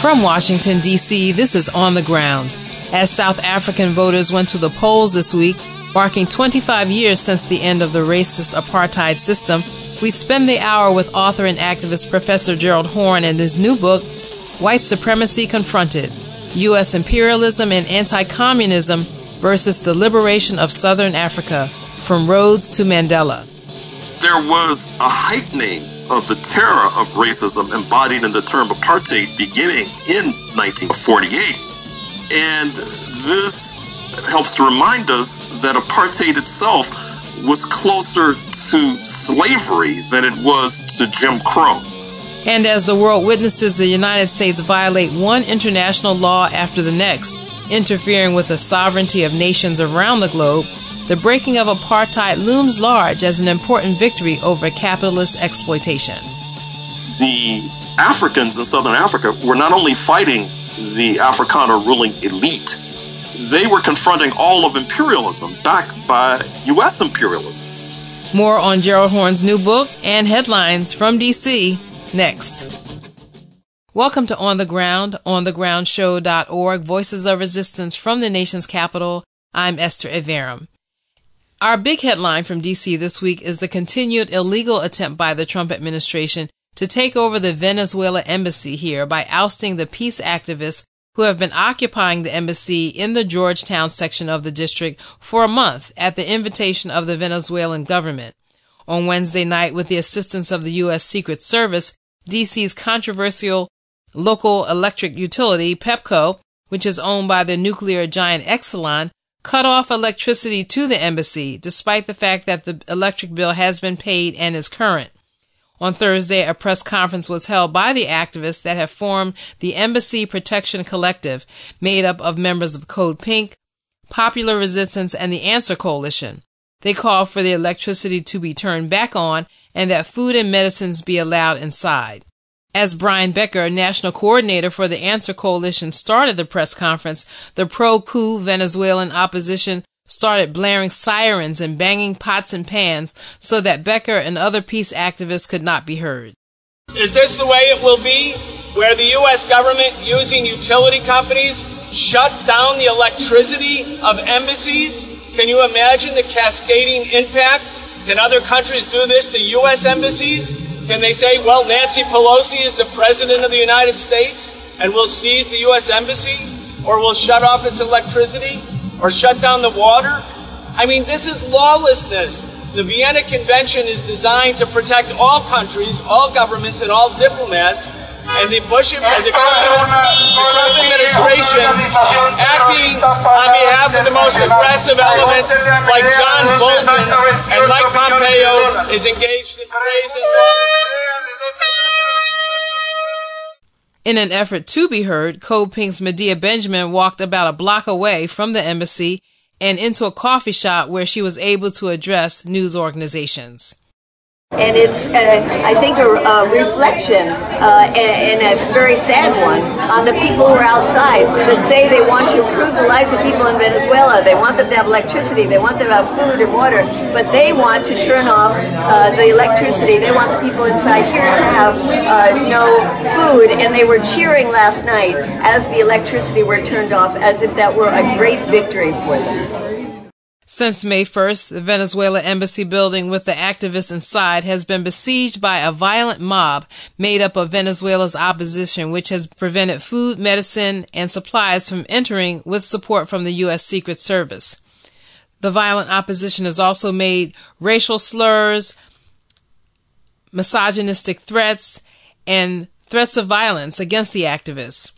From Washington, D.C., this is On the Ground. As South African voters went to the polls this week, marking 25 years since the end of the racist apartheid system, we spend the hour with author and activist Professor Gerald Horne and his new book, White Supremacy Confronted U.S. Imperialism and Anti Communism versus the Liberation of Southern Africa From Rhodes to Mandela. There was a heightening of the terror of racism embodied in the term apartheid beginning in 1948. And this helps to remind us that apartheid itself was closer to slavery than it was to Jim Crow. And as the world witnesses the United States violate one international law after the next, interfering with the sovereignty of nations around the globe, the breaking of apartheid looms large as an important victory over capitalist exploitation. The Africans in southern Africa were not only fighting the Afrikaner ruling elite, they were confronting all of imperialism backed by U.S. imperialism. More on Gerald Horne's new book and headlines from D.C. next. Welcome to On the Ground, onthegroundshow.org, Voices of Resistance from the nation's capital. I'm Esther Iverem. Our big headline from D.C. this week is the continued illegal attempt by the Trump administration to take over the Venezuela embassy here by ousting the peace activists who have been occupying the embassy in the Georgetown section of the district for a month at the invitation of the Venezuelan government. On Wednesday night, with the assistance of the U.S. Secret Service, DC's controversial local electric utility, PEPCO, which is owned by the nuclear giant Exelon, cut off electricity to the embassy, despite the fact that the electric bill has been paid and is current. On Thursday, a press conference was held by the activists that have formed the Embassy Protection Collective, made up of members of Code Pink, Popular Resistance, and the Answer Coalition. They call for the electricity to be turned back on and that food and medicines be allowed inside. As Brian Becker, national coordinator for the Answer Coalition, started the press conference, the pro coup Venezuelan opposition started blaring sirens and banging pots and pans so that Becker and other peace activists could not be heard. Is this the way it will be? Where the U.S. government, using utility companies, shut down the electricity of embassies? Can you imagine the cascading impact? Can other countries do this to U.S. embassies? Can they say, well, Nancy Pelosi is the President of the United States and we'll seize the U.S. embassy or we'll shut off its electricity? or shut down the water. I mean, this is lawlessness. The Vienna Convention is designed to protect all countries, all governments, and all diplomats. And the Bush, the Trump, the Trump administration, acting on behalf of the most aggressive elements like John Bolton and Mike Pompeo, is engaged in brazen in an effort to be heard, Code Pink's Medea Benjamin walked about a block away from the embassy and into a coffee shop where she was able to address news organizations. And it's, uh, I think, a, a reflection, uh, and, a very sad one, on the people who are outside that say they want to improve the lives of people in Venezuela. They want them to have electricity, they want them to have food and water, but they want to turn off uh, the electricity. They want the people inside here to have uh, no food, and they were cheering last night as the electricity were turned off as if that were a great victory for them. Since May 1st, the Venezuela embassy building with the activists inside has been besieged by a violent mob made up of Venezuela's opposition, which has prevented food, medicine, and supplies from entering with support from the U.S. Secret Service. The violent opposition has also made racial slurs, misogynistic threats, and threats of violence against the activists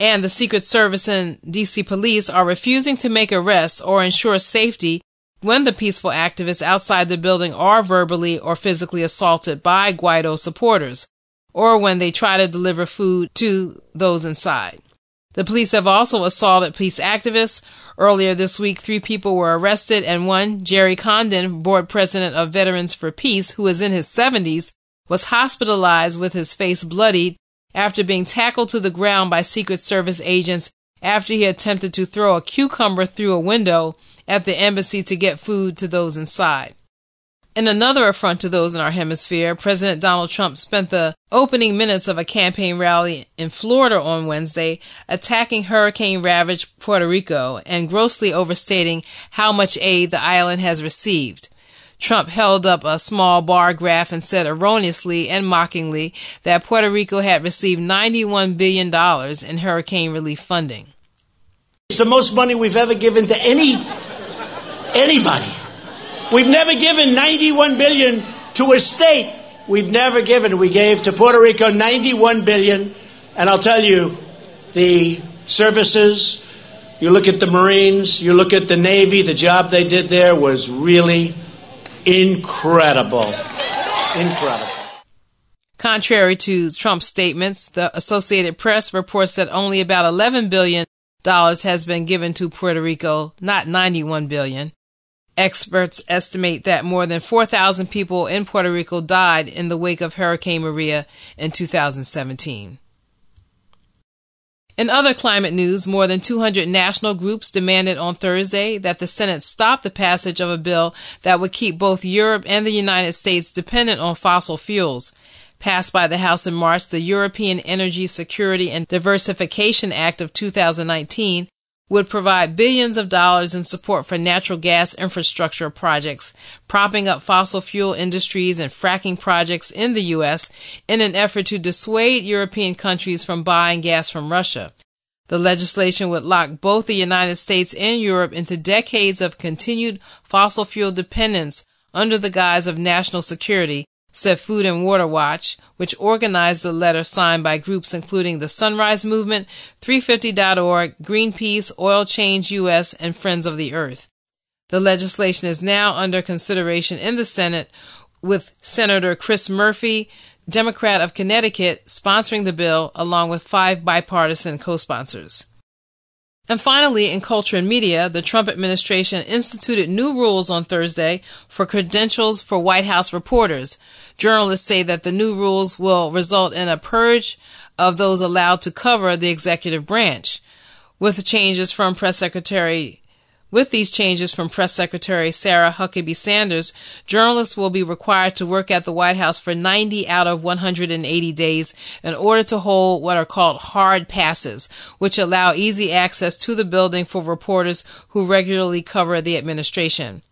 and the Secret Service and DC police are refusing to make arrests or ensure safety when the peaceful activists outside the building are verbally or physically assaulted by Guaido supporters, or when they try to deliver food to those inside. The police have also assaulted peace activists. Earlier this week, three people were arrested, and one, Gerry Condon, board president of Veterans for Peace, who is in his 70s, was hospitalized with his face bloodied after being tackled to the ground by Secret Service agents after he attempted to throw a cucumber through a window at the embassy to get food to those inside. In another affront to those in our hemisphere, President Donald Trump spent the opening minutes of a campaign rally in Florida on Wednesday attacking hurricane ravaged Puerto Rico and grossly overstating how much aid the island has received. Trump held up a small bar graph and said erroneously and mockingly that Puerto Rico had received $91 billion in hurricane relief funding. It's the most money we've ever given to any anybody. We've never given 91 billion to a state. We've never given. We gave to Puerto Rico 91 billion, and I'll tell you, the services. You look at the Marines. You look at the Navy. The job they did there was really incredible. Incredible. Contrary to Trump's statements, the Associated Press reports that only about 11 billion dollars has been given to Puerto Rico, not 91 billion. Experts estimate that more than 4,000 people in Puerto Rico died in the wake of Hurricane Maria in 2017. In other climate news, more than 200 national groups demanded on Thursday that the Senate stop the passage of a bill that would keep both Europe and the United States dependent on fossil fuels. Passed by the House in March, the European Energy Security and Diversification Act of 2019 would provide billions of dollars in support for natural gas infrastructure projects, propping up fossil fuel industries and fracking projects in the U.S. in an effort to dissuade European countries from buying gas from Russia. The legislation would lock both the United States and Europe into decades of continued fossil fuel dependence under the guise of national security said Food and Water Watch, which organized the letter signed by groups including the Sunrise Movement, 350.org, Greenpeace, Oil Change US, and Friends of the Earth. The legislation is now under consideration in the Senate with Senator Chris Murphy, Democrat of Connecticut, sponsoring the bill along with five bipartisan co-sponsors. And finally, in culture and media, the Trump administration instituted new rules on Thursday for credentials for White House reporters. Journalists say that the new rules will result in a purge of those allowed to cover the executive branch. With changes from press secretary with these changes from Press Secretary Sarah Huckabee Sanders, journalists will be required to work at the White House for 90 out of 180 days in order to hold what are called hard passes, which allow easy access to the building for reporters who regularly cover the administration.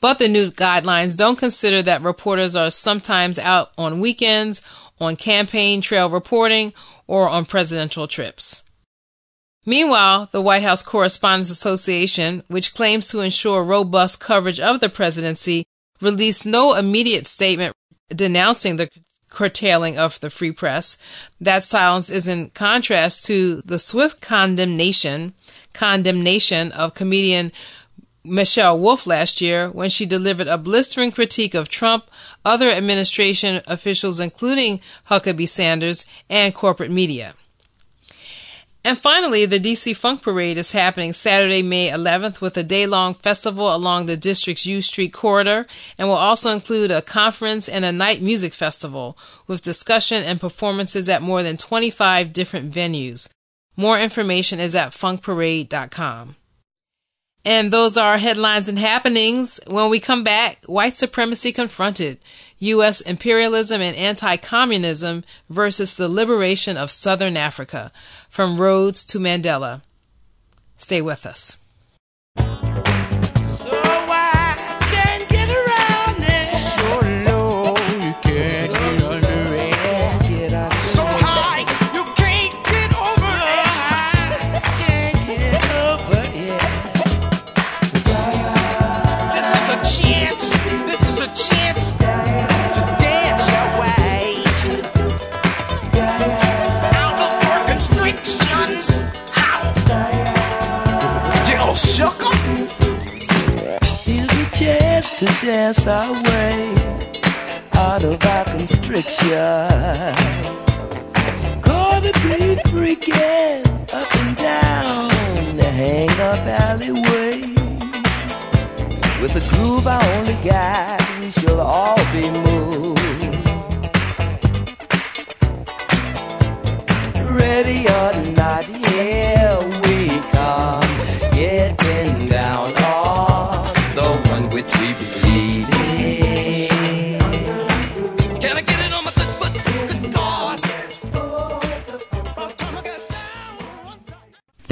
But the new guidelines don't consider that reporters are sometimes out on weekends, on campaign trail reporting, or on presidential trips. Meanwhile, the White House Correspondents Association, which claims to ensure robust coverage of the presidency, released no immediate statement denouncing the curtailing of the free press. That silence is in contrast to the swift condemnation condemnation of comedian Michelle Wolf last year when she delivered a blistering critique of Trump, other administration officials including Huckabee Sanders, and corporate media. And finally, the DC Funk Parade is happening Saturday, May 11th with a day long festival along the district's U Street corridor and will also include a conference and a night music festival with discussion and performances at more than 25 different venues. More information is at funkparade.com. And those are headlines and happenings. When we come back, white supremacy confronted, U.S. imperialism and anti-communism versus the liberation of Southern Africa, from Rhodes to Mandela. Stay with us. To dance our way out of our constriction. Call the beat freaking up and down the hang up alleyway. With the groove I only got, we shall all be moved. ready or not, here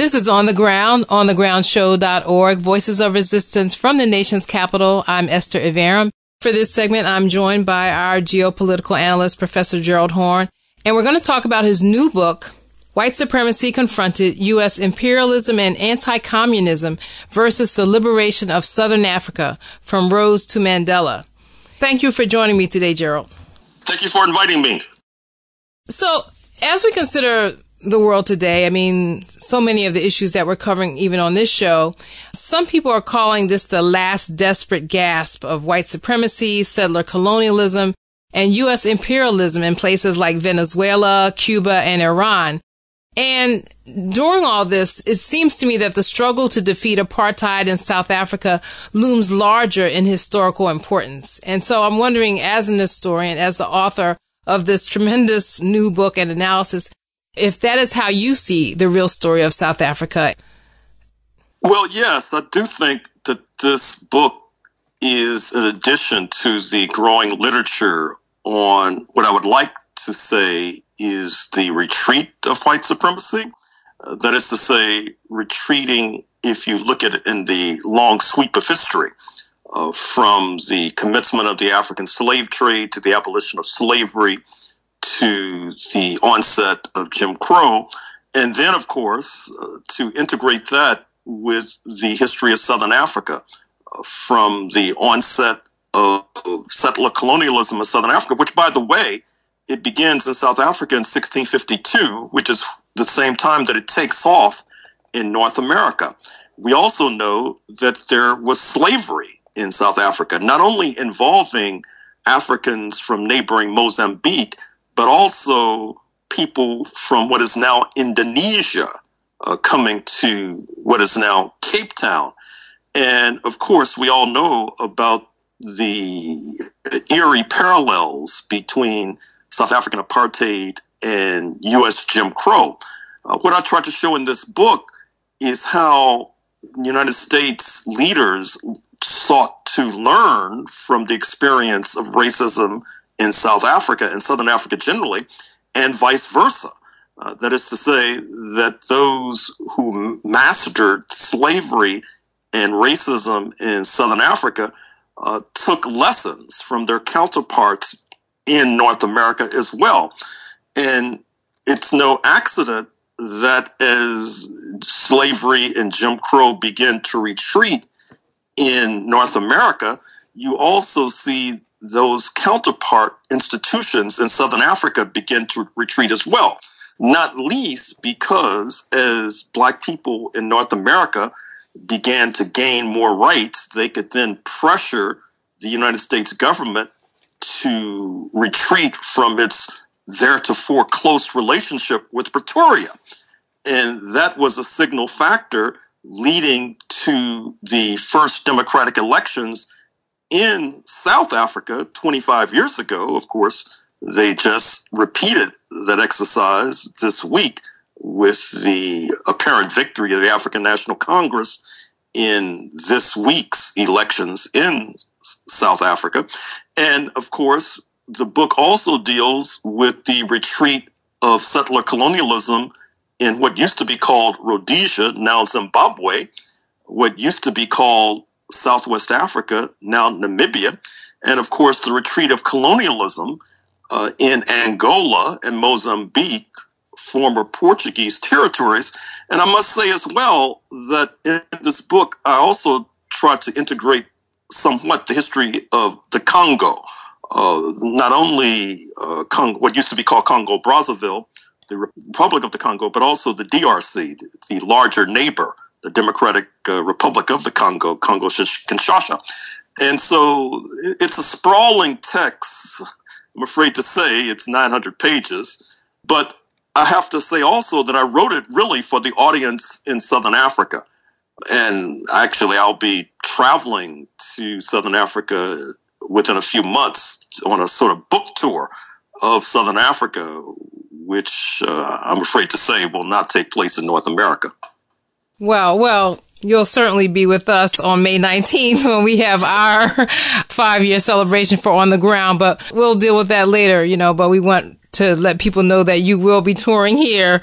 This is On the Ground, onthegroundshow.org, Voices of Resistance from the nation's capital. I'm Esther Iverem. For this segment, I'm joined by our geopolitical analyst, Professor Gerald Horne, and we're going to talk about his new book, White Supremacy Confronted U.S. Imperialism and Anti-Communism versus the Liberation of Southern Africa from Rhodes to Mandela. Thank you for joining me today, Gerald. Thank you for inviting me. So, as we consider the world today, I mean, so many of the issues that we're covering even on this show, some people are calling this the last desperate gasp of white supremacy, settler colonialism, and U.S. imperialism in places like Venezuela, Cuba, and Iran. And during all this, it seems to me that the struggle to defeat apartheid in South Africa looms larger in historical importance. And so I'm wondering, as an historian, as the author of this tremendous new book and analysis, if that is how you see the real story of South Africa. Well, yes, I do think that this book is an addition to the growing literature on what I would like to say is the retreat of white supremacy. Uh, that is to say, retreating, if you look at it in the long sweep of history, uh, from the commencement of the African slave trade to the abolition of slavery to the onset of Jim Crow, and then, of course, uh, to integrate that with the history of Southern Africa uh, from the onset of settler colonialism in Southern Africa, which, by the way, it begins in South Africa in 1652, which is the same time that it takes off in North America. We also know that there was slavery in South Africa, not only involving Africans from neighboring Mozambique, but also people from what is now Indonesia uh, coming to what is now Cape Town. And of course, we all know about the eerie parallels between South African apartheid and U.S. Jim Crow. Uh, what I tried to show in this book is how United States leaders sought to learn from the experience of racism in South Africa and Southern Africa generally, and vice versa. Uh, that is to say, that those who mastered slavery and racism in Southern Africa uh, took lessons from their counterparts in North America as well. And it's no accident that as slavery and Jim Crow begin to retreat in North America, you also see those counterpart institutions in Southern Africa begin to retreat as well. Not least because as Black people in North America began to gain more rights, they could then pressure the United States government to retreat from its theretofore close relationship with Pretoria. And that was a signal factor leading to the first democratic elections in South Africa 25 years ago, of course, they just repeated that exercise this week with the apparent victory of the African National Congress in this week's elections in South Africa. And of course, the book also deals with the retreat of settler colonialism in what used to be called Rhodesia, now Zimbabwe, what used to be called Southwest Africa, now Namibia, and of course the retreat of colonialism uh, in Angola and Mozambique, former Portuguese territories. And I must say as well that in this book, I also try to integrate somewhat the history of the Congo, uh, not only uh, what used to be called Congo Brazzaville, the Republic of the Congo, but also the DRC, the larger neighbor the Democratic uh, Republic of the Congo, Congo Kinshasa. And so it's a sprawling text. I'm afraid to say it's 900 pages, but I have to say also that I wrote it really for the audience in Southern Africa. And actually, I'll be traveling to Southern Africa within a few months on a sort of book tour of Southern Africa which uh, I'm afraid to say will not take place in North America. Well, well, you'll certainly be with us on May 19th when we have our five year celebration for On the Ground, but we'll deal with that later, you know, but we want to let people know that you will be touring here.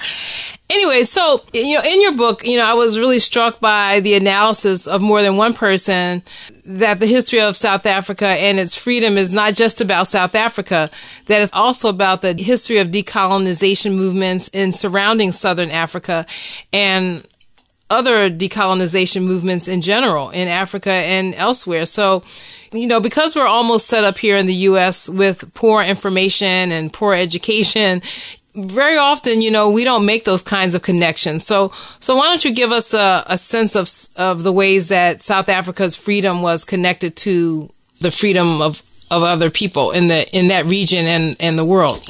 Anyway, so, you know, in your book, you know, I was really struck by the analysis of more than one person that the history of South Africa and its freedom is not just about South Africa, that it's also about the history of decolonization movements in surrounding Southern Africa and other decolonization movements in general in Africa and elsewhere. So, you know, because we're almost set up here in the U.S. with poor information and poor education, very often, you know, we don't make those kinds of connections. So, so why don't you give us a, a sense of of the ways that South Africa's freedom was connected to the freedom of of other people in the in that region and and the world?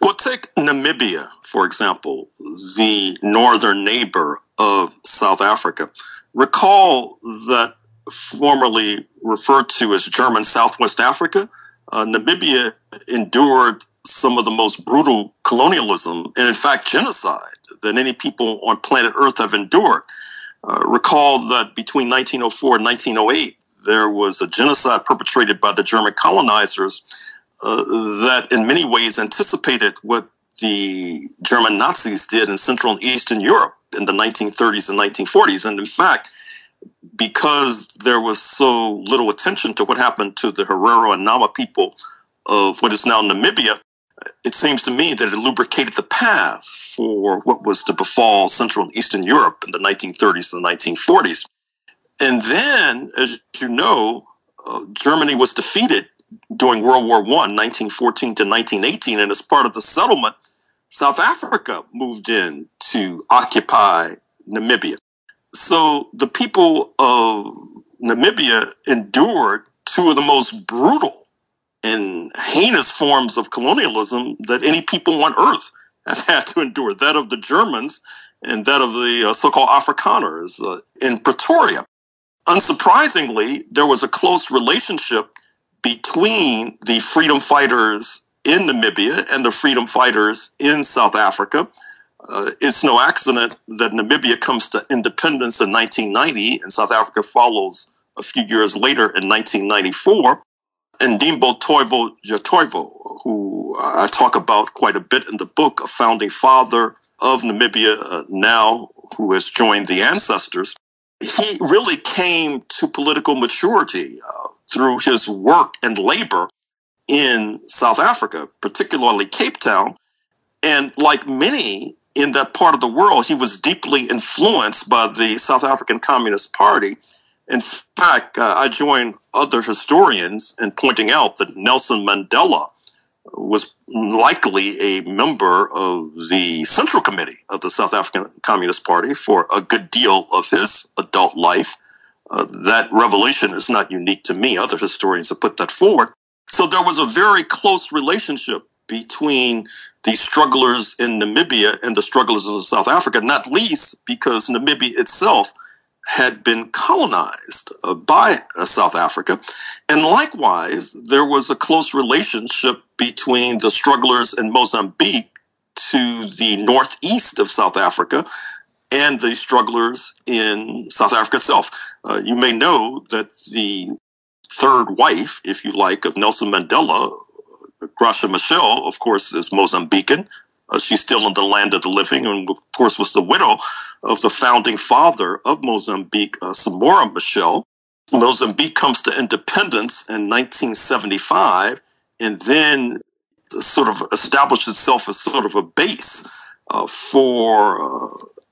Well, take Namibia, for example, the northern neighbor of South Africa. Recall that formerly referred to as German Southwest Africa, uh, Namibia endured some of the most brutal colonialism and, in fact, genocide that any people on planet Earth have endured. Uh, recall that between 1904 and 1908, there was a genocide perpetrated by the German colonizers uh, that, in many ways, anticipated what the German Nazis did in Central and Eastern Europe in the 1930s and 1940s. And in fact, because there was so little attention to what happened to the Herero and Nama people of what is now Namibia, it seems to me that it lubricated the path for what was to befall Central and Eastern Europe in the 1930s and the 1940s. And then, as you know, uh, Germany was defeated during World War I, 1914 to 1918, and as part of the settlement, South Africa moved in to occupy Namibia. So the people of Namibia endured two of the most brutal and heinous forms of colonialism that any people on earth have had to endure that of the Germans and that of the uh, so called Afrikaners uh, in Pretoria. Unsurprisingly, there was a close relationship between the freedom fighters in Namibia and the freedom fighters in South Africa. Uh, it's no accident that Namibia comes to independence in 1990 and South Africa follows a few years later in 1994. And Ndimbo Toivo Jatoivo, who I talk about quite a bit in the book, a founding father of Namibia uh, now, who has joined the ancestors, he really came to political maturity uh, through his work and labor in South Africa, particularly Cape Town. And like many in that part of the world, he was deeply influenced by the South African Communist Party. In fact, uh, I join other historians in pointing out that Nelson Mandela was likely a member of the Central Committee of the South African Communist Party for a good deal of his adult life. Uh, that revelation is not unique to me. Other historians have put that forward. So there was a very close relationship between the strugglers in Namibia and the strugglers in South Africa, not least because Namibia itself had been colonized uh, by uh, South Africa. And likewise, there was a close relationship between the strugglers in Mozambique to the northeast of South Africa and the strugglers in South Africa itself. Uh, you may know that the third wife, if you like, of Nelson Mandela, Graça Machel, of course, is Mozambican. Uh, she's still in the land of the living, and of course, was the widow of the founding father of Mozambique, uh, Samora Machel. Mozambique comes to independence in 1975, and then sort of established itself as sort of a base uh, for uh,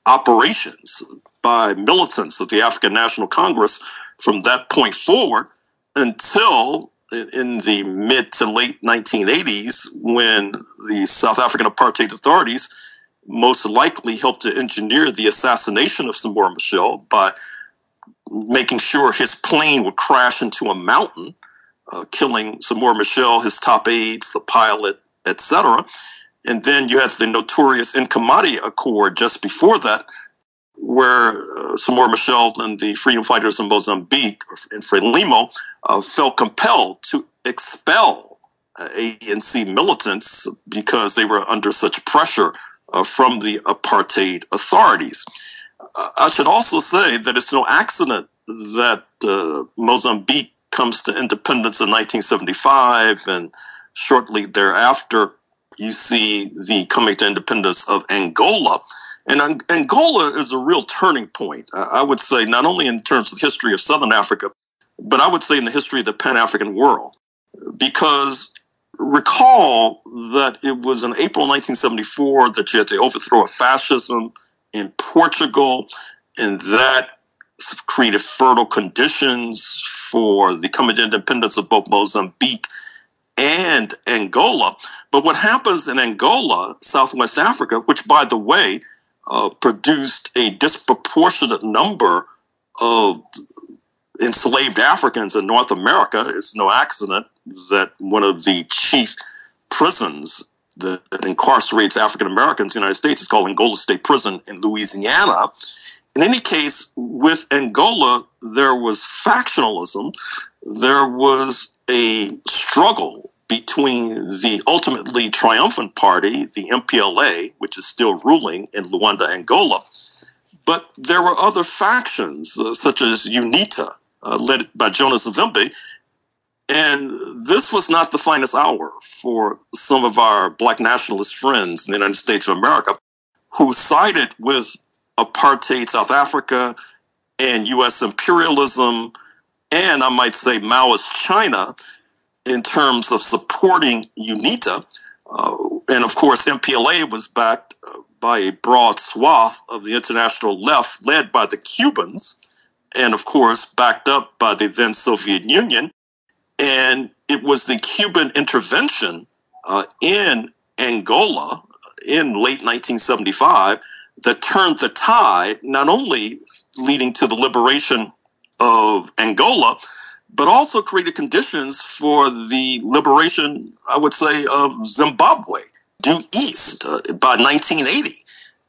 operations by militants of the African National Congress from that point forward until in the mid to late 1980s when the South African apartheid authorities most likely helped to engineer the assassination of Samora Machel by making sure his plane would crash into a mountain, uh, killing Samora Machel, his top aides, the pilot, etc. And then you had the notorious Nkomati Accord just before that, where uh, Samora Machel and the freedom fighters in Mozambique, and Frelimo, uh, felt compelled to expel ANC militants because they were under such pressure uh, from the apartheid authorities. Uh, I should also say that it's no accident that uh, Mozambique comes to independence in 1975, and shortly thereafter, you see the coming to independence of Angola. And Angola is a real turning point, I would say, not only in terms of the history of Southern Africa, but I would say in the history of the Pan African world. Because recall that it was in April 1974 that you had the overthrow fascism in Portugal, and that created fertile conditions for the coming independence of both Mozambique and Angola. But what happens in Angola, Southwest Africa, which, by the way, uh, produced a disproportionate number of enslaved Africans in North America, it's no accident that one of the chief prisons that, incarcerates African Americans in the United States is called Angola State Prison in Louisiana. In any case, with Angola, there was factionalism, there was a struggle between the ultimately triumphant party, the MPLA, which is still ruling in Luanda, Angola, but there were other factions, uh, such as UNITA, uh, led by Jonas Savimbi, and this was not the finest hour for some of our black nationalist friends in the United States of America who sided with apartheid South Africa and U.S. imperialism, and I might say Maoist China in terms of supporting UNITA. Uh, and of course, MPLA was backed uh, by a broad swath of the international left, led by the Cubans, and of course, backed up by the then Soviet Union. And it was the Cuban intervention uh, in Angola in late 1975 that turned the tide, not only leading to the liberation of Angola, but also created conditions for the liberation, I would say, of Zimbabwe due east uh, by 1980.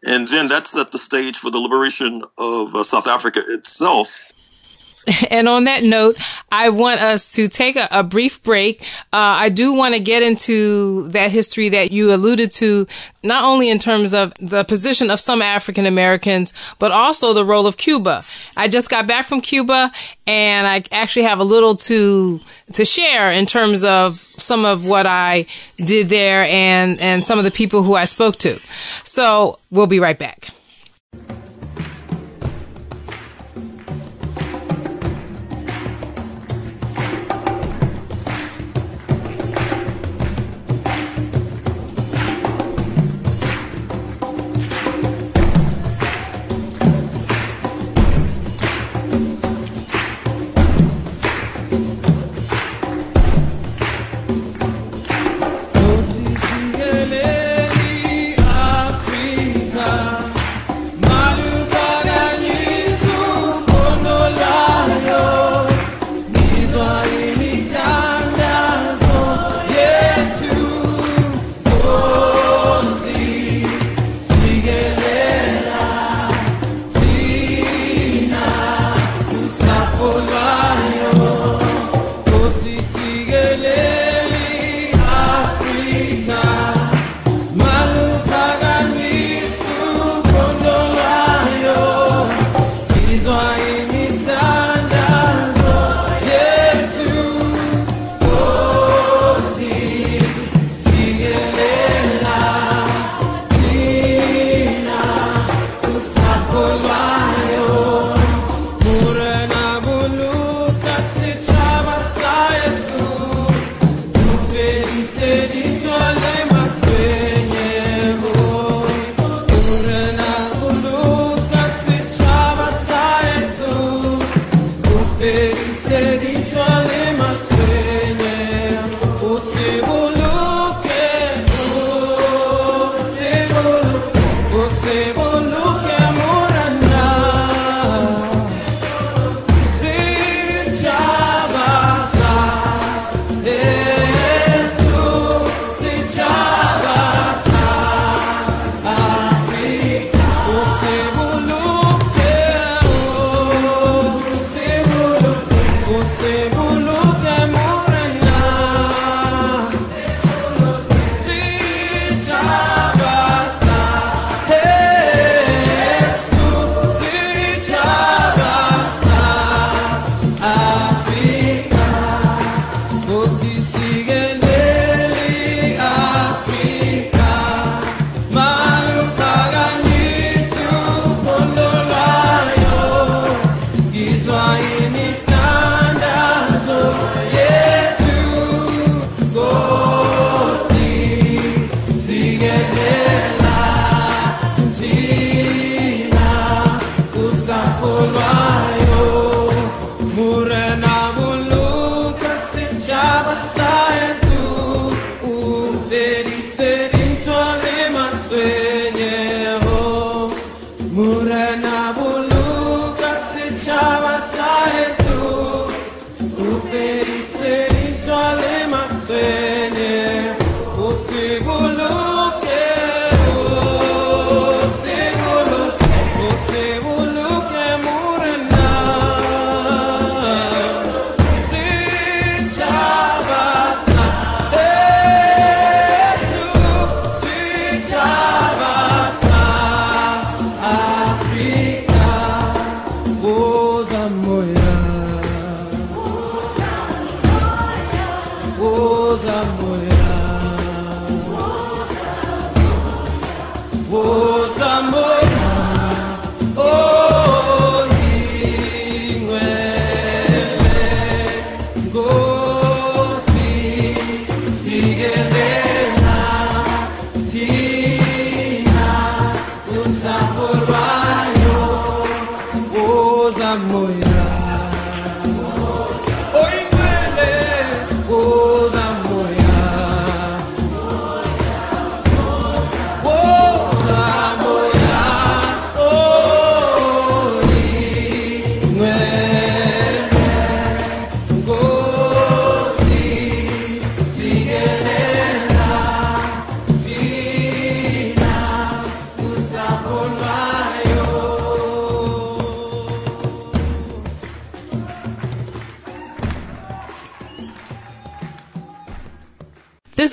And then that set the stage for the liberation of uh, South Africa itself and on that note, I want us to take a, a brief break. Uh, I do want to get into that history that you alluded to, not only in terms of the position of some African Americans, but also the role of Cuba. I just got back from Cuba and I actually have a little to, to share in terms of some of what I did there and, and some of the people who I spoke to. So we'll be right back.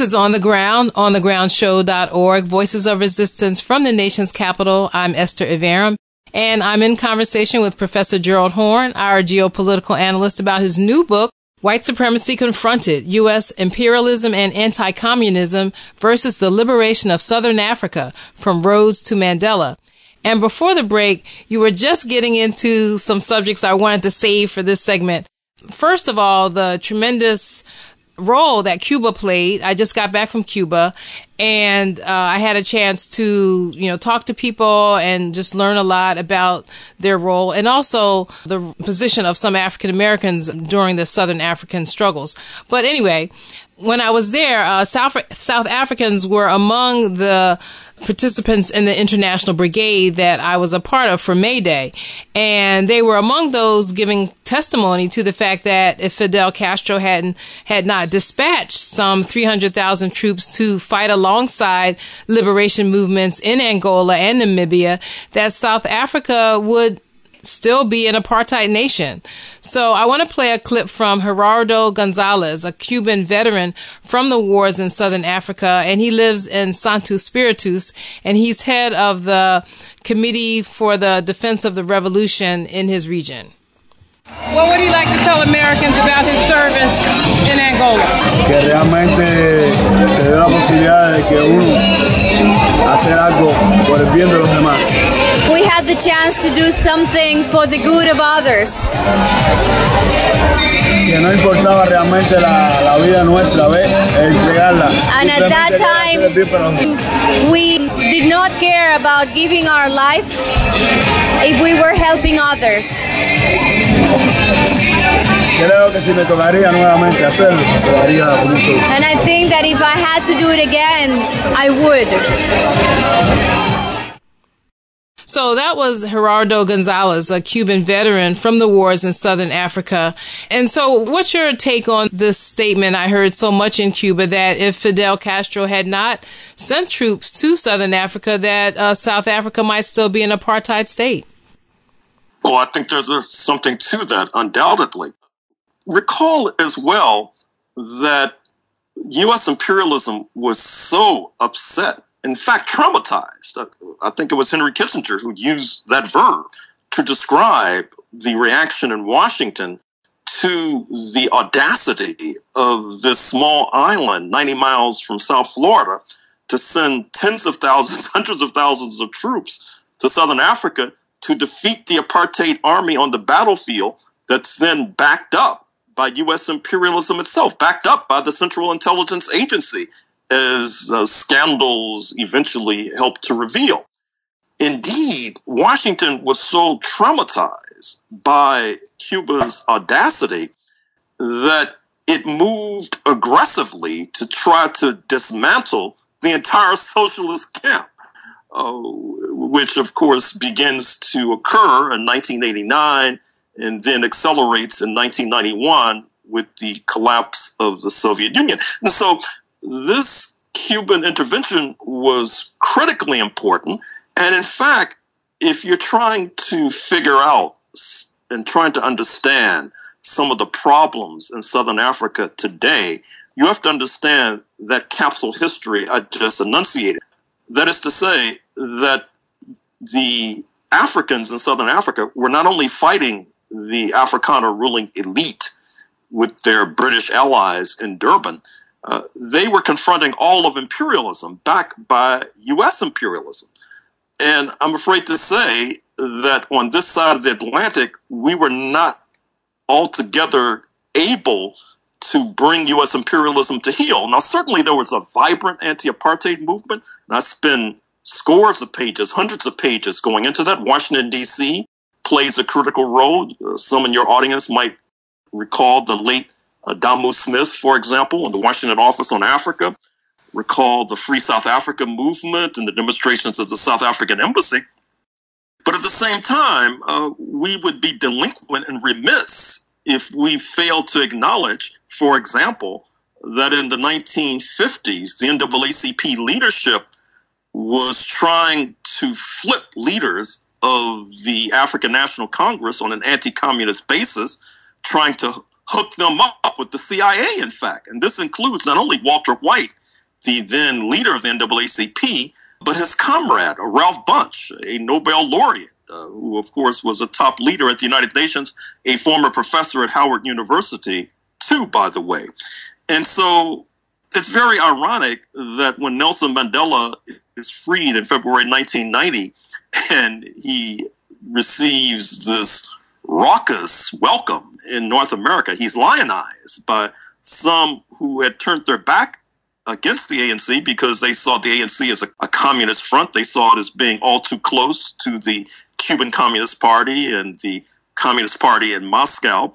Is On the Ground, onthegroundshow.org, Voices of Resistance from the nation's capital. I'm Esther Iverem, and I'm in conversation with Professor Gerald Horne, our geopolitical analyst, about his new book, White Supremacy Confronted, U.S. Imperialism and Anti-Communism versus the Liberation of Southern Africa from Rhodes to Mandela. And before the break, you were just getting into some subjects I wanted to save for this segment. First of all, the tremendous role that Cuba played. I just got back from Cuba and uh, I had a chance to, you know, talk to people and just learn a lot about their role and also the position of some African Americans during the Southern African struggles. But anyway, when I was there, uh, South South Africans were among the participants in the international brigade that I was a part of for May Day. And they were among those giving testimony to the fact that if Fidel Castro hadn't, had not dispatched some 300,000 troops to fight alongside liberation movements in Angola and Namibia, that South Africa would still be an apartheid nation. So I want to play a clip from Gerardo Gonzalez, a Cuban veteran from the wars in southern Africa, and he lives in Santo Spiritus, and he's head of the Committee for the Defense of the Revolution in his region. What would he like to tell Americans about his service in Angola? que realmente se dé la posibilidad de que uno hacer algo por el bien de los demás. Had the chance to do something for the good of others. Que no importaba realmente la, la vida nuestra, ¿ves? Entregarla. And at that Simplemente hacer el bien para los demás. time, we did not care about giving our life if we were helping others. Creo que si me tocaría nuevamente hacerlo, lo haría con mucho gusto. And I think that if I had to do it again, I would. So that was Gerardo Gonzalez, a Cuban veteran from the wars in Southern Africa. And so what's your take on this statement I heard so much in Cuba that if Fidel Castro had not sent troops to Southern Africa, that uh, South Africa might still be an apartheid state? Well, I think there's something to that, undoubtedly. Recall as well that U.S. imperialism was so upset, in fact, traumatized. I think it was Henry Kissinger who used that verb to describe the reaction in Washington to the audacity of this small island 90 miles from South Florida to send tens of thousands, hundreds of thousands of troops to Southern Africa to defeat the apartheid army on the battlefield that's then backed up by U.S. imperialism itself, backed up by the Central Intelligence Agency, as uh, scandals eventually helped to reveal. Indeed, Washington was so traumatized by Cuba's audacity that it moved aggressively to try to dismantle the entire socialist camp. uh, which of course begins to occur in 1989 and then accelerates in 1991 with the collapse of the Soviet Union. And so this Cuban intervention was critically important. And in fact, if you're trying to figure out and trying to understand some of the problems in Southern Africa today, you have to understand that capsule history I just enunciated. That is to say, that the Africans in Southern Africa were not only fighting the Afrikaner ruling elite with their British allies in Durban, uh, they were confronting all of imperialism backed by U.S. imperialism. And I'm afraid to say that on this side of the Atlantic, we were not altogether able to bring U.S. imperialism to heel. Now, certainly there was a vibrant anti apartheid movement, and I spend scores of pages, hundreds of pages going into that. Washington, D.C. plays a critical role. Uh, some in your audience might recall the late uh, Damu Smith, for example, in the Washington office on Africa. recalled the Free South Africa movement and the demonstrations at the South African embassy. But at the same time, uh, we would be delinquent and remiss if we fail to acknowledge, for example, that in the 1950s, the NAACP leadership was trying to flip leaders of the African National Congress on an anti communist basis, trying to hook them up with the CIA, in fact. And this includes not only Walter White, the then leader of the NAACP, but his comrade, Ralph Bunche, a Nobel laureate, uh, who, of course, was a top leader at the United Nations, a former professor at Howard University, too, by the way. And so it's very ironic that when Nelson Mandela is freed in February 1990 and he receives this raucous welcome in North America, he's lionized by some who had turned their back against the ANC because they saw the ANC as a, a, communist front. They saw it as being all too close to the Cuban Communist Party and the Communist Party in Moscow.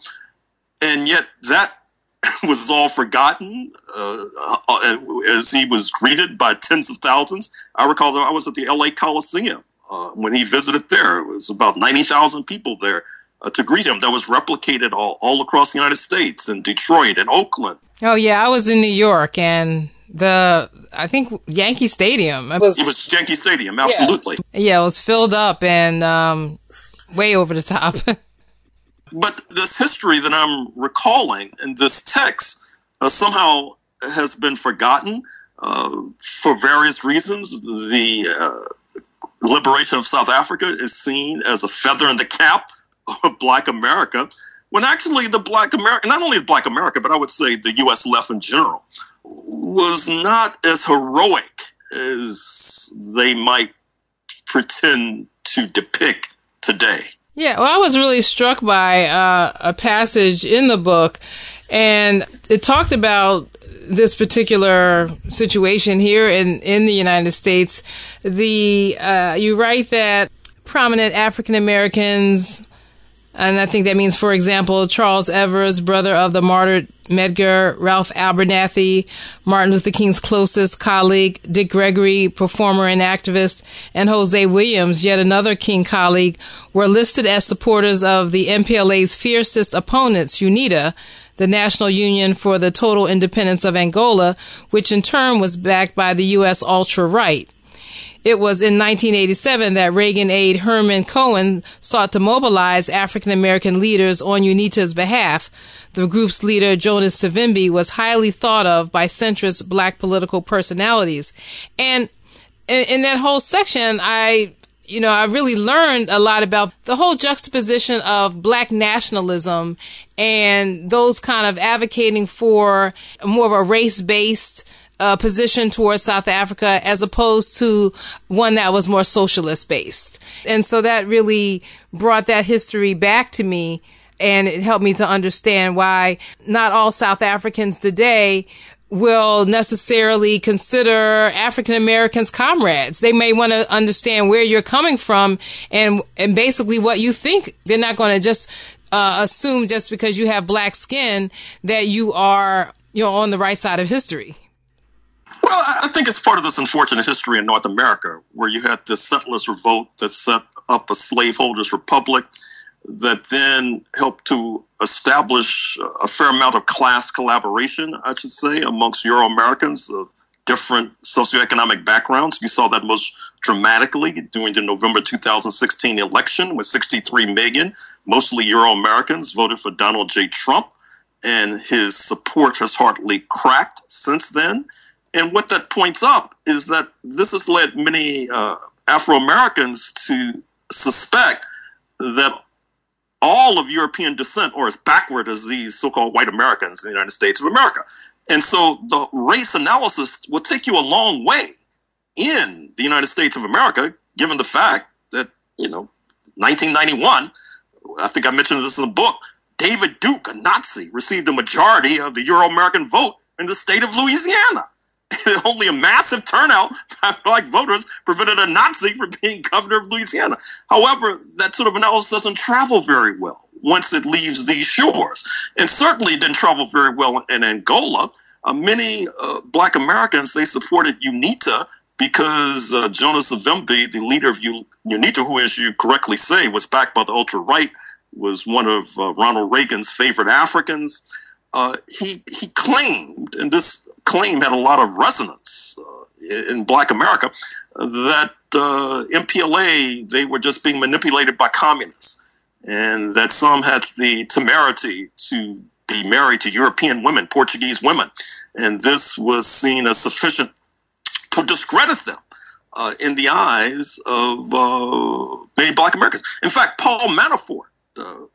And yet that was all forgotten uh, uh, as he was greeted by tens of thousands. I recall that I was at the LA Coliseum uh, when he visited there. It was about 90,000 people there uh, to greet him. That was replicated all, all across the United States in Detroit and Oakland. Oh, yeah. I was in New York and the I think Yankee Stadium. It was, it was Yankee Stadium, absolutely. Yeah, yeah it was filled up and um, way over the top. but this history that I'm recalling in this text uh, somehow has been forgotten uh, for various reasons. The uh, liberation of South Africa is seen as a feather in the cap of Black America, when actually the Black America, not only the Black America, but I would say the U.S. left in general, was not as heroic as they might pretend to depict today. Yeah, well, I was really struck by uh, a passage in the book, and it talked about this particular situation here in, in the United States. The uh, you write that prominent African Americans and I think that means, for example, Charles Evers, brother of the martyred Medgar, Ralph Abernathy, Martin Luther King's closest colleague, Dick Gregory, performer and activist, and Hosea Williams, yet another King colleague, were listed as supporters of the MPLA's fiercest opponents, UNITA, the National Union for the Total Independence of Angola, which in turn was backed by the U.S. ultra right. It was in 1987 that Reagan aide Herman Cohen sought to mobilize African American leaders on UNITA's behalf. The group's leader, Jonas Savimbi, was highly thought of by centrist black political personalities. And in, in that whole section, I you know, I really learned a lot about the whole juxtaposition of black nationalism and those kind of advocating for more of a race based uh, position towards South Africa as opposed to one that was more socialist based. And so that really brought that history back to me and it helped me to understand why not all South Africans today will necessarily consider African Americans comrades. They may want to understand where you're coming from and and basically what you think. They're not going to just uh, assume just because you have black skin that you are you know on the right side of history. Well, I think it's part of this unfortunate history in North America where you had this settlers revolt that set up a slaveholders republic that then helped to establish a fair amount of class collaboration, I should say, amongst Euro Americans of different socioeconomic backgrounds. You saw that most dramatically during the November 2016 election, with 63 million, mostly Euro Americans, voted for Donald J. Trump, and his support has hardly cracked since then. And what that points up is that this has led many uh, Afro Americans to suspect that all of European descent are as backward as these so called white Americans in the United States of America. And so the race analysis will take you a long way in the United States of America, given the fact that, you know, 1991, I think I mentioned this in the book, David Duke, a Nazi, received a majority of the Euro American vote in the state of Louisiana. Only a massive turnout by black voters prevented a Nazi from being governor of Louisiana. However, that sort of analysis doesn't travel very well once it leaves these shores. And certainly didn't travel very well in Angola. Uh, many uh, black Americans, they supported UNITA because uh, Jonas Savimbi, the leader of UNITA, who, as you correctly say, was backed by the ultra right, was one of uh, Ronald Reagan's favorite Africans. Uh, he he claimed, and this claim had a lot of resonance uh, in Black America, that uh, MPLA they were just being manipulated by communists, and that some had the temerity to be married to European women, Portuguese women, and this was seen as sufficient to discredit them. Uh, in the eyes of uh, many black Americans. In fact, Paul Manafort, uh,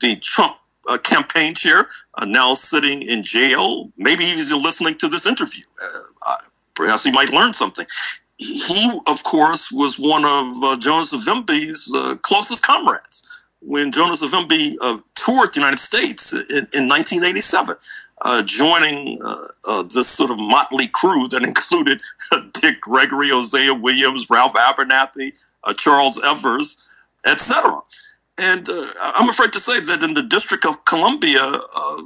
the Trump uh, campaign chair, uh, now sitting in jail. Maybe he's listening to this interview. Uh, perhaps he might learn something. He, of course, was one of uh, Jonas Savimbi's uh, closest comrades when Jonas Savimbi uh, toured the United States in, in 1987, uh, joining this sort of motley crew that included Dick Gregory, Hosea Williams, Ralph Abernathy, Charles Evers, etc. And uh, I'm afraid to say that in the District of Columbia, uh,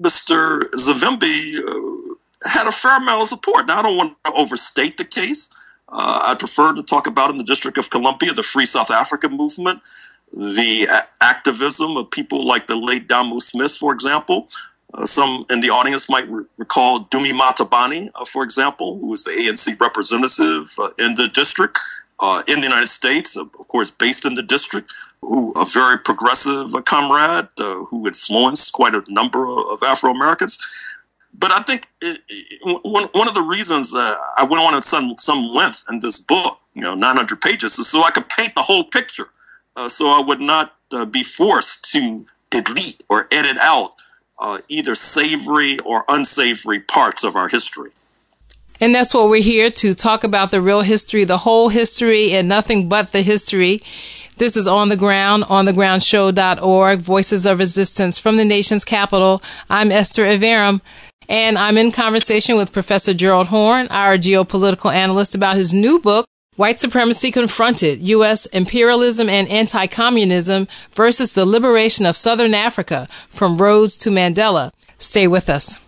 Mr. Savimbi uh, had a fair amount of support. Now, I don't want to overstate the case. Uh, I prefer to talk about in the District of Columbia the Free South Africa movement, the activism of people like the late Damu Smith, for example. Uh, some in the audience might re- recall Dumi Matabani, uh, for example, who was the ANC representative uh, in the district uh, in the United States, of course, based in the district, who a very progressive uh, comrade uh, who influenced quite a number of Afro Americans. But I think it, one, one of the reasons uh, I went on in some some length in this book, you know, 900 pages, is so I could paint the whole picture, uh, so I would not uh, be forced to delete or edit out uh, either savory or unsavory parts of our history. And that's what we're here to talk about the real history, the whole history, and nothing but the history. This is On the Ground, onthegroundshow.org, Voices of Resistance from the nation's capital. I'm Esther Iverem, and I'm in conversation with Professor Gerald Horne, our geopolitical analyst, about his new book, White Supremacy Confronted U.S. Imperialism and Anti Communism versus the Liberation of Southern Africa from Rhodes to Mandela. Stay with us.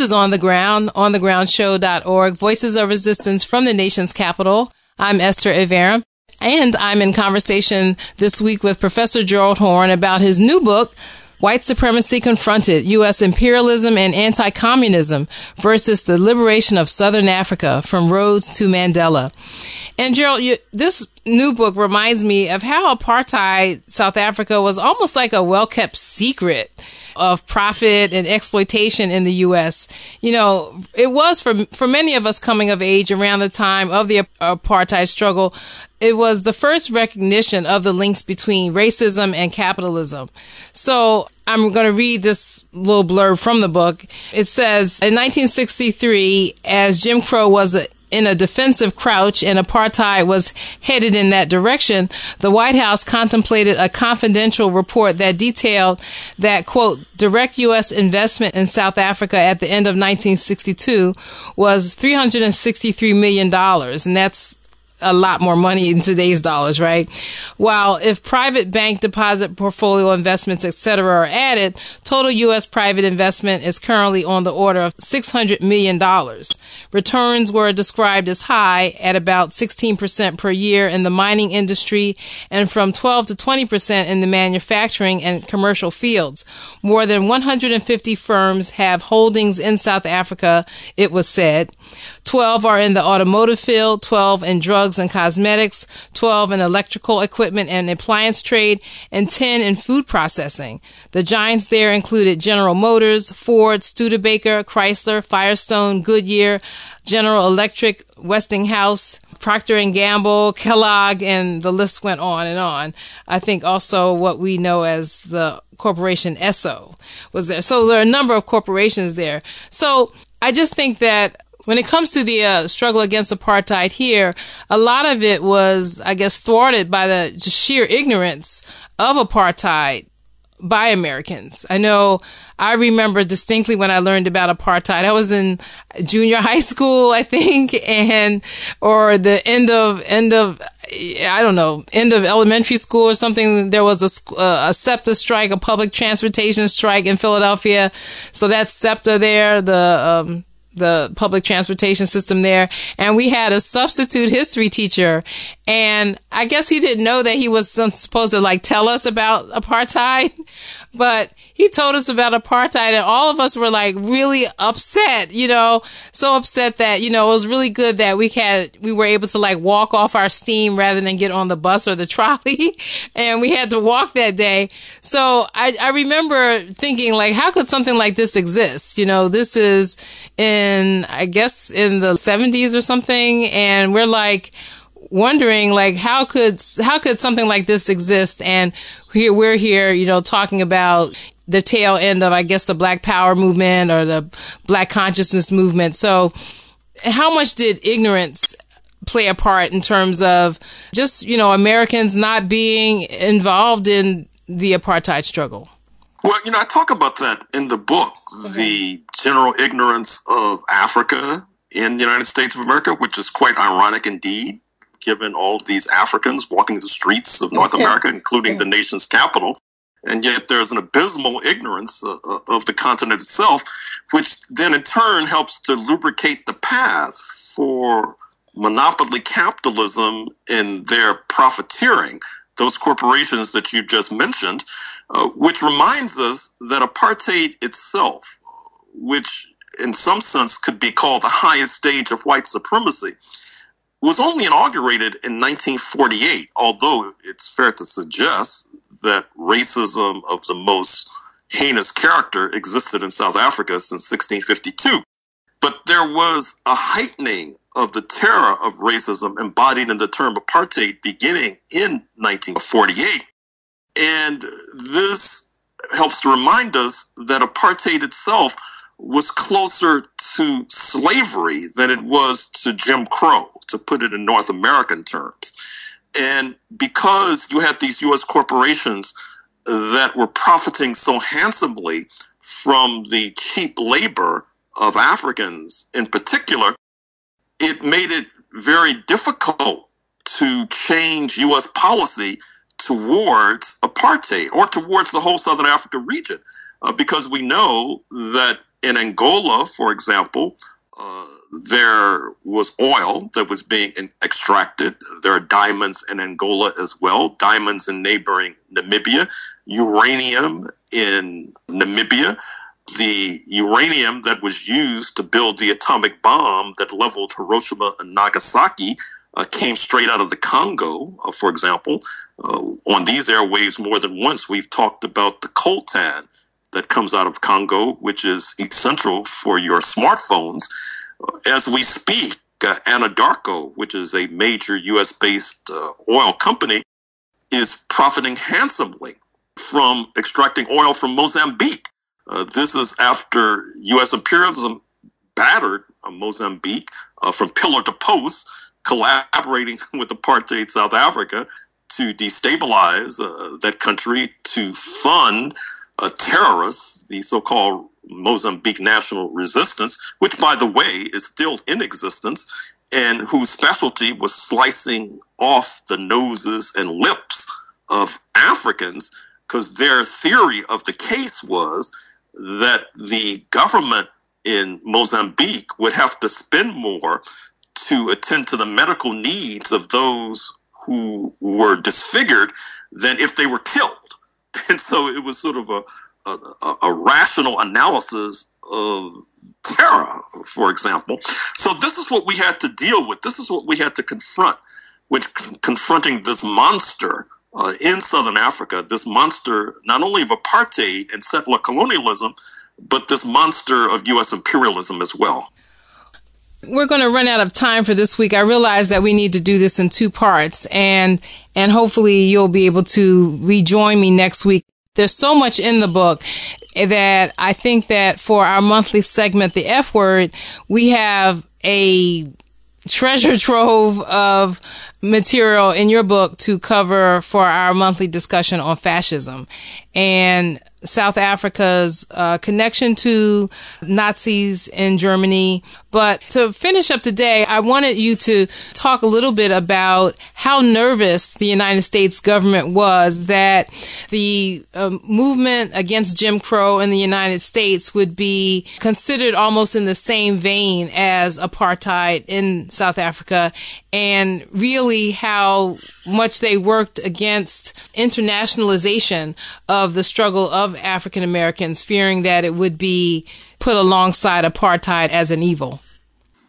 Is On the Ground, onthegroundshow.org, Voices of Resistance from the nation's capital. I'm Esther Iverem, and I'm in conversation this week with Professor Gerald Horne about his new book, White Supremacy Confronted, U.S. Imperialism and Anti-Communism versus the Liberation of Southern Africa from Rhodes to Mandela. And Gerald, you, this new book reminds me of how apartheid South Africa was almost like a well-kept secret of profit and exploitation in the U.S. You know, it was for for many of us coming of age around the time of the apartheid struggle. It was the first recognition of the links between racism and capitalism. So I'm going to read this little blurb from the book. It says, in 1963, as Jim Crow was in a defensive crouch and apartheid was headed in that direction, the White House contemplated a confidential report that detailed that, quote, direct U.S. investment in South Africa at the end of 1962 was $363 million. And that's a lot more money in today's dollars, right? While if private bank deposit portfolio investments, etc., are added, total U.S. private investment is currently on the order of $600 million. Returns were described as high at about 16% per year in the mining industry and from 12 to 20% in the manufacturing and commercial fields. More than 150 firms have holdings in South Africa, it was said. 12 are in the automotive field, 12 in drugs and cosmetics, 12 in electrical equipment and appliance trade, and 10 in food processing. The giants there included General Motors, Ford, Studebaker, Chrysler, Firestone, Goodyear, General Electric, Westinghouse, Procter and Gamble, Kellogg, and the list went on and on. I think also what we know as the corporation Esso was there. So there are a number of corporations there. So I just think that when it comes to the uh, struggle against apartheid here, a lot of it was, I guess, thwarted by the sheer ignorance of apartheid by Americans. I know I remember distinctly when I learned about apartheid. I was in junior high school, I think, and or the end of end of I don't know, end of elementary school or something. There was a uh, a SEPTA strike, a public transportation strike in Philadelphia. So that's SEPTA there, the um, the public transportation system there. And we had a substitute history teacher. And I guess he didn't know that he was supposed to like tell us about apartheid, but he told us about apartheid and all of us were like really upset, you know, so upset that, you know, it was really good that we had, we were able to like walk off our steam rather than get on the bus or the trolley. and we had to walk that day. So I, I remember thinking like, how could something like this exist? You know, this is in, I guess in the seventies or something. And we're like, wondering like how could how could something like this exist and here we're here you know talking about the tail end of, I guess, the Black Power movement or the Black consciousness movement. So, how much did ignorance play a part in terms of just, you know, Americans not being involved in the apartheid struggle? Well, you know, I talk about that in the book, the general ignorance of Africa in the United States of America, which is quite ironic indeed, given all these Africans walking the streets of North America, including the nation's capital and yet there's an abysmal ignorance uh, uh, of the continent itself, which then in turn helps to lubricate the path for monopoly capitalism in their profiteering. Those corporations that you just mentioned, uh, which reminds us that apartheid itself, which in some sense could be called the highest stage of white supremacy, was only inaugurated in 1948, although it's fair to suggest that racism of the most heinous character existed in South Africa since 1652. But there was a heightening of the terror of racism embodied in the term apartheid beginning in 1948. And this helps to remind us that apartheid itself was closer to slavery than it was to Jim Crow, to put it in North American terms. And because you had these U.S. corporations that were profiting so handsomely from the cheap labor of Africans in particular, it made it very difficult to change U.S. policy towards apartheid or towards the whole Southern Africa region. Uh, because we know that in Angola, for example, uh, there was oil that was being extracted. There are diamonds in Angola as well, diamonds in neighboring Namibia, uranium in Namibia. The uranium that was used to build the atomic bomb that leveled Hiroshima and Nagasaki uh, came straight out of the Congo, uh, for example. Uh, on these airwaves, more than once, we've talked about the coltan that comes out of Congo, which is essential for your smartphones. As we speak, uh, Anadarko, which is a major U.S. based uh, oil company, is profiting handsomely from extracting oil from Mozambique. Uh, this is after U.S. imperialism battered uh, Mozambique uh, from pillar to post, collaborating with apartheid South Africa to destabilize uh, that country to fund uh, terrorists, the so called Mozambique National Resistance, which, by the way, is still in existence, and whose specialty was slicing off the noses and lips of Africans, because their theory of the case was that the government in Mozambique would have to spend more to attend to the medical needs of those who were disfigured than if they were killed. And so it was sort of a, a, a rational analysis of terror, for example. So this is what we had to deal with. This is what we had to confront, which confronting this monster uh, in Southern Africa, this monster not only of apartheid and settler colonialism, but this monster of U.S. imperialism as well. We're going to run out of time for this week. I realize that we need to do this in two parts and and hopefully you'll be able to rejoin me next week. There's so much in the book that I think that for our monthly segment, the F word, we have a treasure trove of material in your book to cover for our monthly discussion on fascism. And South Africa's uh, connection to Nazis in Germany. But to finish up today, I wanted you to talk a little bit about how nervous the United States government was that the uh, movement against Jim Crow in the United States would be considered almost in the same vein as apartheid in South Africa and really how much they worked against internationalization of the struggle of African Americans, fearing that it would be put alongside apartheid as an evil.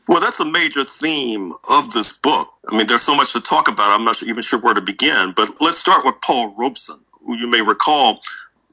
Well, that's a major theme of this book. I mean, there's so much to talk about. I'm not even sure where to begin, but let's start with Paul Robeson, who you may recall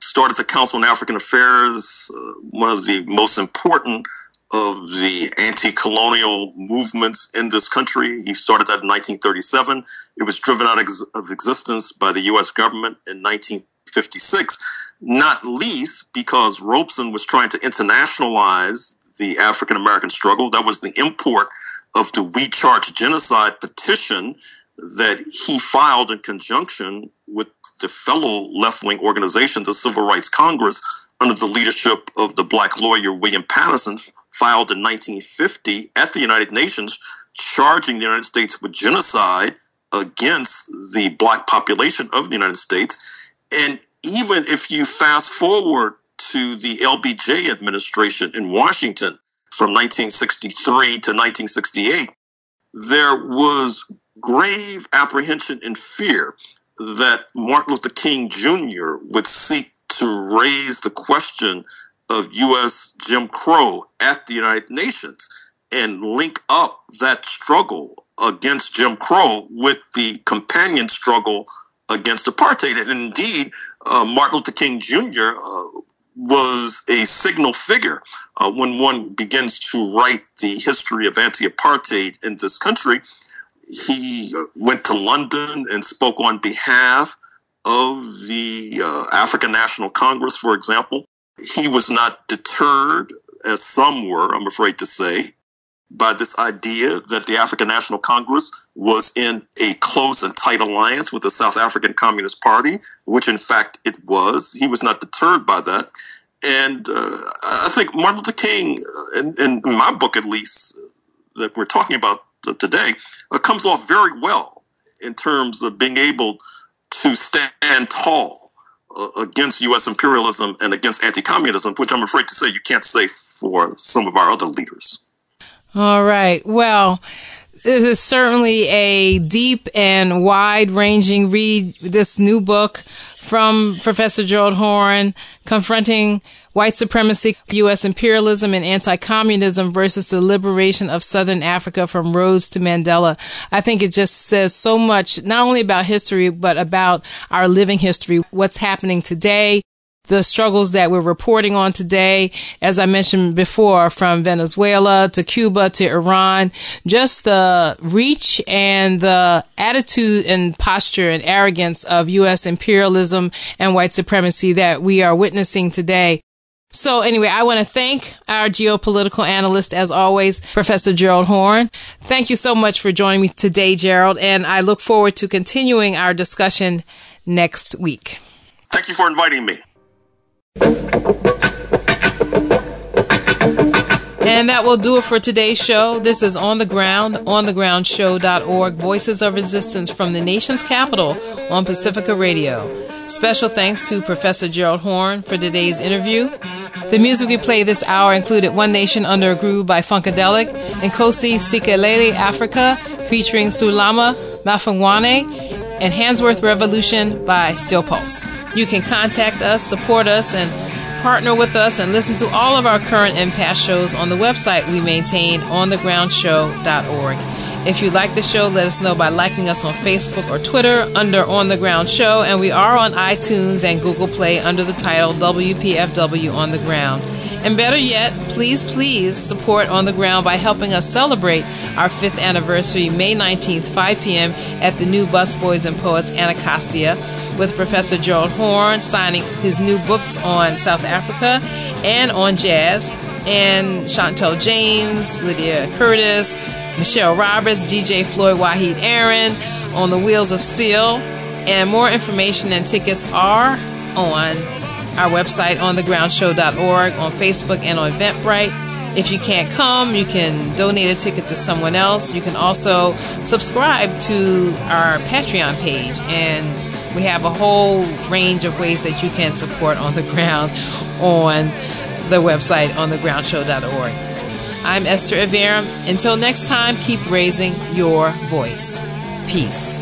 started the Council on African Affairs, uh, one of the most important of the anti-colonial movements in this country. He started that in 1937. It was driven out of existence by the U.S. government in 1956, not least because Robeson was trying to internationalize the African American struggle. That was the import of the We Charge Genocide petition that he filed in conjunction with the fellow left wing organization, the Civil Rights Congress, under the leadership of the black lawyer William Patterson, filed in 1950 at the United Nations, charging the United States with genocide against the black population of the United States. And even if you fast forward to the LBJ administration in Washington from 1963 to 1968, there was grave apprehension and fear that Martin Luther King Jr. would seek to raise the question of U.S. Jim Crow at the United Nations and link up that struggle against Jim Crow with the companion struggle against apartheid. And indeed, uh, Martin Luther King Jr. Uh, was a signal figure uh, when one begins to write the history of anti apartheid in this country. He uh, went to London and spoke on behalf of the uh, African National Congress, for example. He was not deterred, as some were, I'm afraid to say, by this idea that the African National Congress was in a close and tight alliance with the South African Communist Party, which in fact it was. He was not deterred by that. And uh, I think Martin Luther King, uh, in, in, my book at least, that we're talking about today, uh, comes off very well in terms of being able to stand tall uh, Uh, against U.S. imperialism and against anti communism, which I'm afraid to say you can't say for some of our other leaders. All right. Well, this is certainly a deep and wide ranging read, this new book from Professor Gerald Horne, Confronting White Supremacy, U.S. Imperialism, and Anti-Communism versus the Liberation of Southern Africa from Rhodes to Mandela. I think it just says so much, not only about history, but about our living history, what's happening today, the struggles that we're reporting on today, as I mentioned before, from Venezuela to Cuba to Iran, just the reach and the attitude and posture and arrogance of U.S. imperialism and white supremacy that we are witnessing today. So anyway, I want to thank our geopolitical analyst, as always, Professor Gerald Horne. Thank you so much for joining me today, Gerald, and I look forward to continuing our discussion next week. Thank you for inviting me. And that will do it for today's show. This is On the Ground, onthegroundshow.org, Voices of Resistance from the nation's capital on Pacifica Radio. Special thanks to Professor Gerald Horne for today's interview. The music we played this hour included One Nation Under a Groove by Funkadelic and Kosi Sikelele Africa featuring Sulama Mafungwane and Handsworth Revolution by Steel Pulse. You can contact us, support us, and partner with us and listen to all of our current and past shows on the website we maintain onthegroundshow.org. If you like the show, let us know by liking us on Facebook or Twitter under On the Ground Show, and we are on iTunes and Google Play under the title WPFW On the Ground. And better yet, please, please support On the Ground by helping us celebrate our fifth anniversary, May 19th, 5 p.m. at the new Busboys and Poets Anacostia with Professor Gerald Horne signing his new books on South Africa and on jazz, and Chantel James, Lydia Curtis, Michelle Roberts, DJ Floyd Wahid Aaron on the Wheels of Steel. And more information and tickets are on our website, onthegroundshow.org, on Facebook, and on Eventbrite. If you can't come, you can donate a ticket to someone else. You can also subscribe to our Patreon page, and we have a whole range of ways that you can support on the ground on the website onthegroundshow.org. I'm Esther Iverem. Until next time, keep raising your voice. Peace.